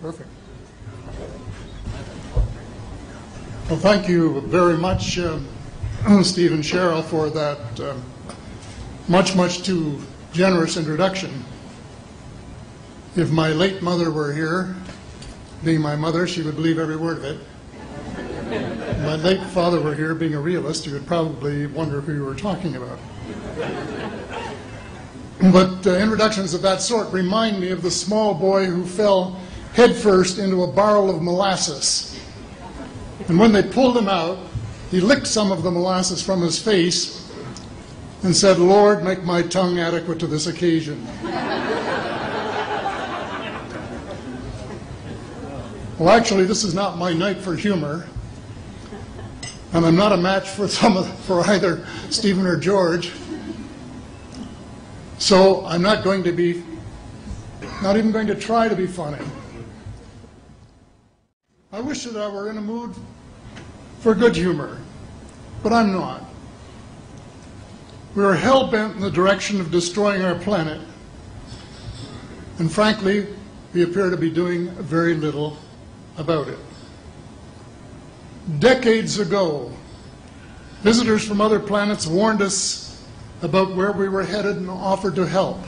Perfect. Well, thank you very much, um, Steve and Cheryl, for that um, much, much too generous introduction. If my late mother were here, being my mother, she would believe every word of it. If my late father were here, being a realist, he would probably wonder who you were talking about. But uh, introductions of that sort remind me of the small boy who fell headfirst into a barrel of molasses. And when they pulled him out, he licked some of the molasses from his face and said, Lord, make my tongue adequate to this occasion. well, actually, this is not my night for humor. And I'm not a match for, some for either Stephen or George. So I'm not going to be, not even going to try to be funny. I wish that I were in a mood for good humor, but I'm not. We are hell bent in the direction of destroying our planet, and frankly, we appear to be doing very little about it. Decades ago, visitors from other planets warned us about where we were headed and offered to help.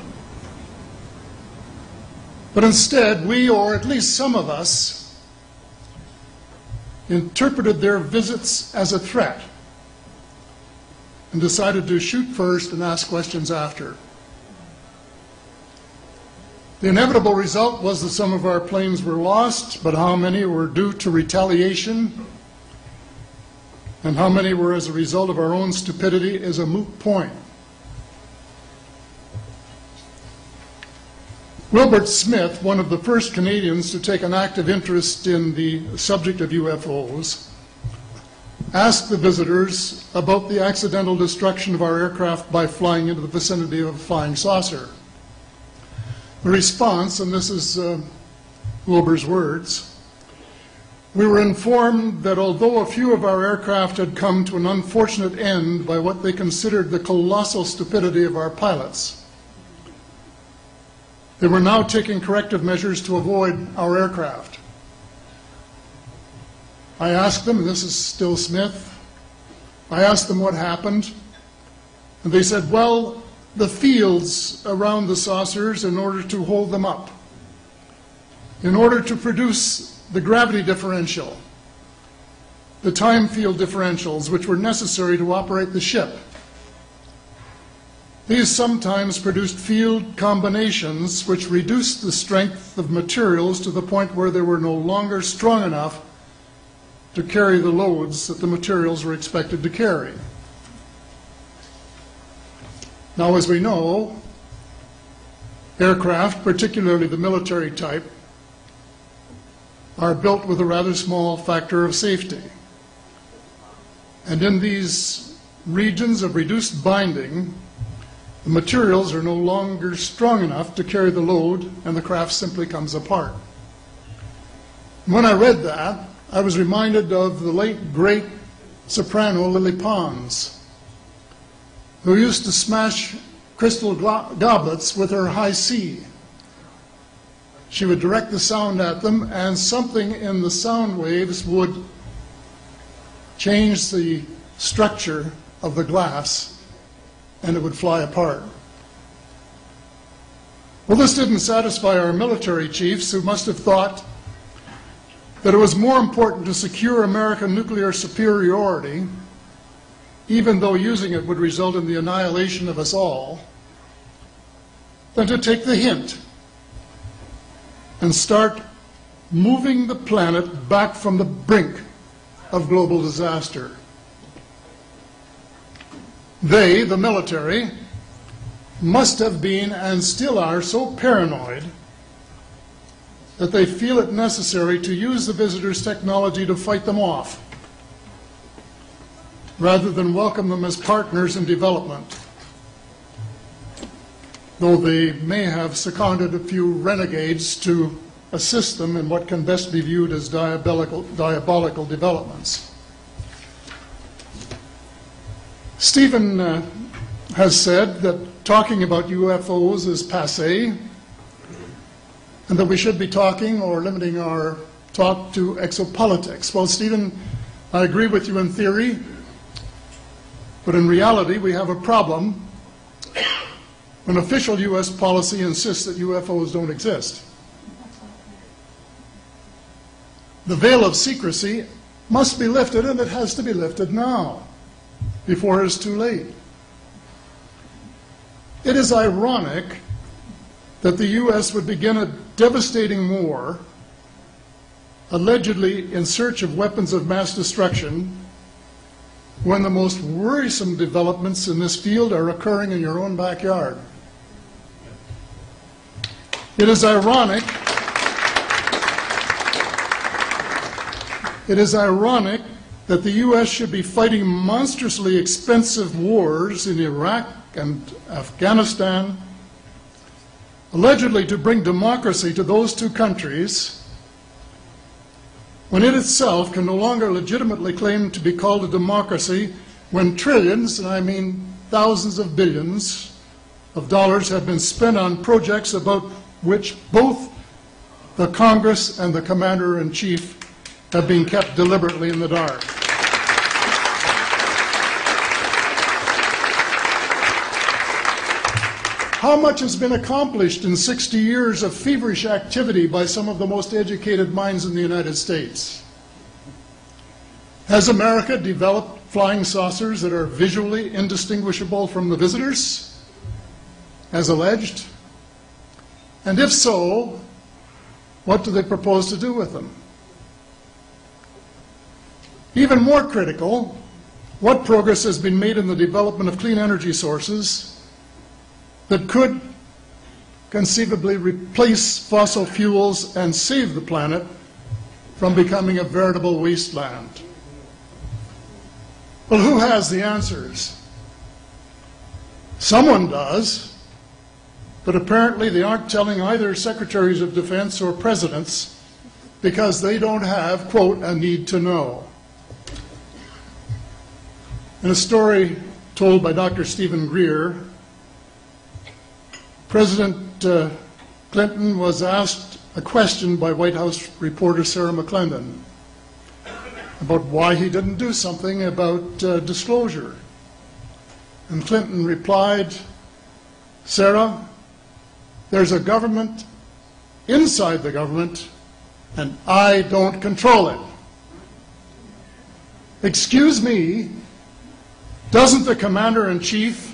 But instead, we, or at least some of us, interpreted their visits as a threat and decided to shoot first and ask questions after. The inevitable result was that some of our planes were lost, but how many were due to retaliation and how many were as a result of our own stupidity is a moot point. Wilbert Smith, one of the first Canadians to take an active interest in the subject of UFOs, asked the visitors about the accidental destruction of our aircraft by flying into the vicinity of a flying saucer. The response, and this is uh, Wilbur's words, we were informed that although a few of our aircraft had come to an unfortunate end by what they considered the colossal stupidity of our pilots, they were now taking corrective measures to avoid our aircraft. I asked them, and this is still Smith, I asked them what happened, and they said, well, the fields around the saucers in order to hold them up, in order to produce the gravity differential, the time field differentials, which were necessary to operate the ship. These sometimes produced field combinations which reduced the strength of materials to the point where they were no longer strong enough to carry the loads that the materials were expected to carry. Now, as we know, aircraft, particularly the military type, are built with a rather small factor of safety. And in these regions of reduced binding, the materials are no longer strong enough to carry the load, and the craft simply comes apart. When I read that, I was reminded of the late great soprano Lily Pons, who used to smash crystal goblets with her high C. She would direct the sound at them, and something in the sound waves would change the structure of the glass and it would fly apart. Well, this didn't satisfy our military chiefs, who must have thought that it was more important to secure American nuclear superiority, even though using it would result in the annihilation of us all, than to take the hint and start moving the planet back from the brink of global disaster. They, the military, must have been and still are so paranoid that they feel it necessary to use the visitors' technology to fight them off rather than welcome them as partners in development. Though they may have seconded a few renegades to assist them in what can best be viewed as diabolical, diabolical developments. Stephen uh, has said that talking about UFOs is passe, and that we should be talking or limiting our talk to exopolitics. Well, Stephen, I agree with you in theory, but in reality, we have a problem when official U.S. policy insists that UFOs don't exist. The veil of secrecy must be lifted, and it has to be lifted now, before it is too late. It is ironic that the U.S. would begin a devastating war, allegedly in search of weapons of mass destruction, when the most worrisome developments in this field are occurring in your own backyard. It is ironic. It is ironic that the U.S. should be fighting monstrously expensive wars in Iraq and Afghanistan, allegedly to bring democracy to those two countries, when it itself can no longer legitimately claim to be called a democracy when trillions, and I mean thousands of billions of dollars have been spent on projects about which both the Congress and the Commander in Chief have been kept deliberately in the dark. How much has been accomplished in 60 years of feverish activity by some of the most educated minds in the United States? Has America developed flying saucers that are visually indistinguishable from the visitors, as alleged? And if so, what do they propose to do with them? Even more critical, what progress has been made in the development of clean energy sources that could conceivably replace fossil fuels and save the planet from becoming a veritable wasteland? Well, who has the answers? Someone does, but apparently they aren't telling either secretaries of defense or presidents because they don't have, quote, a need to know. In a story told by Dr. Stephen Greer, President uh, Clinton was asked a question by White House reporter Sarah McClendon about why he didn't do something about uh, disclosure. And Clinton replied, Sarah, there's a government inside the government, and I don't control it. Excuse me, doesn't the commander in chief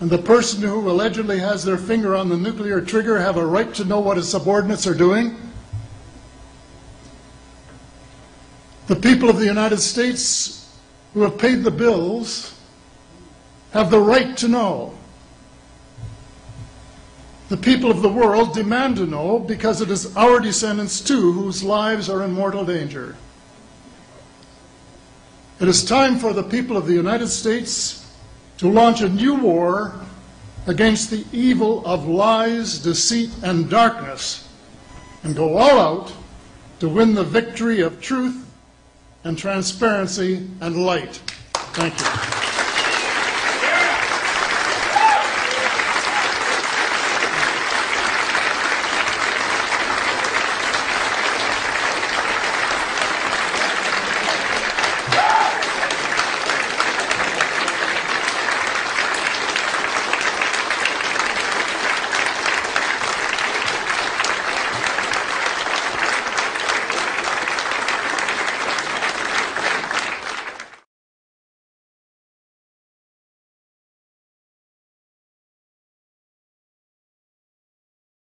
and the person who allegedly has their finger on the nuclear trigger have a right to know what his subordinates are doing? The people of the United States who have paid the bills have the right to know. The people of the world demand to know because it is our descendants too whose lives are in mortal danger. It is time for the people of the United States to launch a new war against the evil of lies, deceit, and darkness and go all out to win the victory of truth and transparency and light. Thank you.